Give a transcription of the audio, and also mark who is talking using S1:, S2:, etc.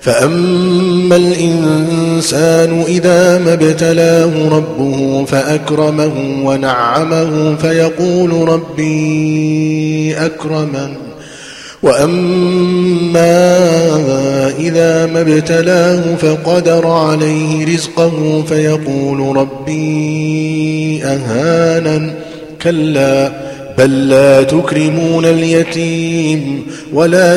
S1: فأما الإنسان إذا ما ابتلاه ربه فأكرمه ونعمه فيقول ربي أكرمن وأما إذا ما ابتلاه فقدر عليه رزقه فيقول ربي أهانا كلا بل لا تكرمون اليتيم ولا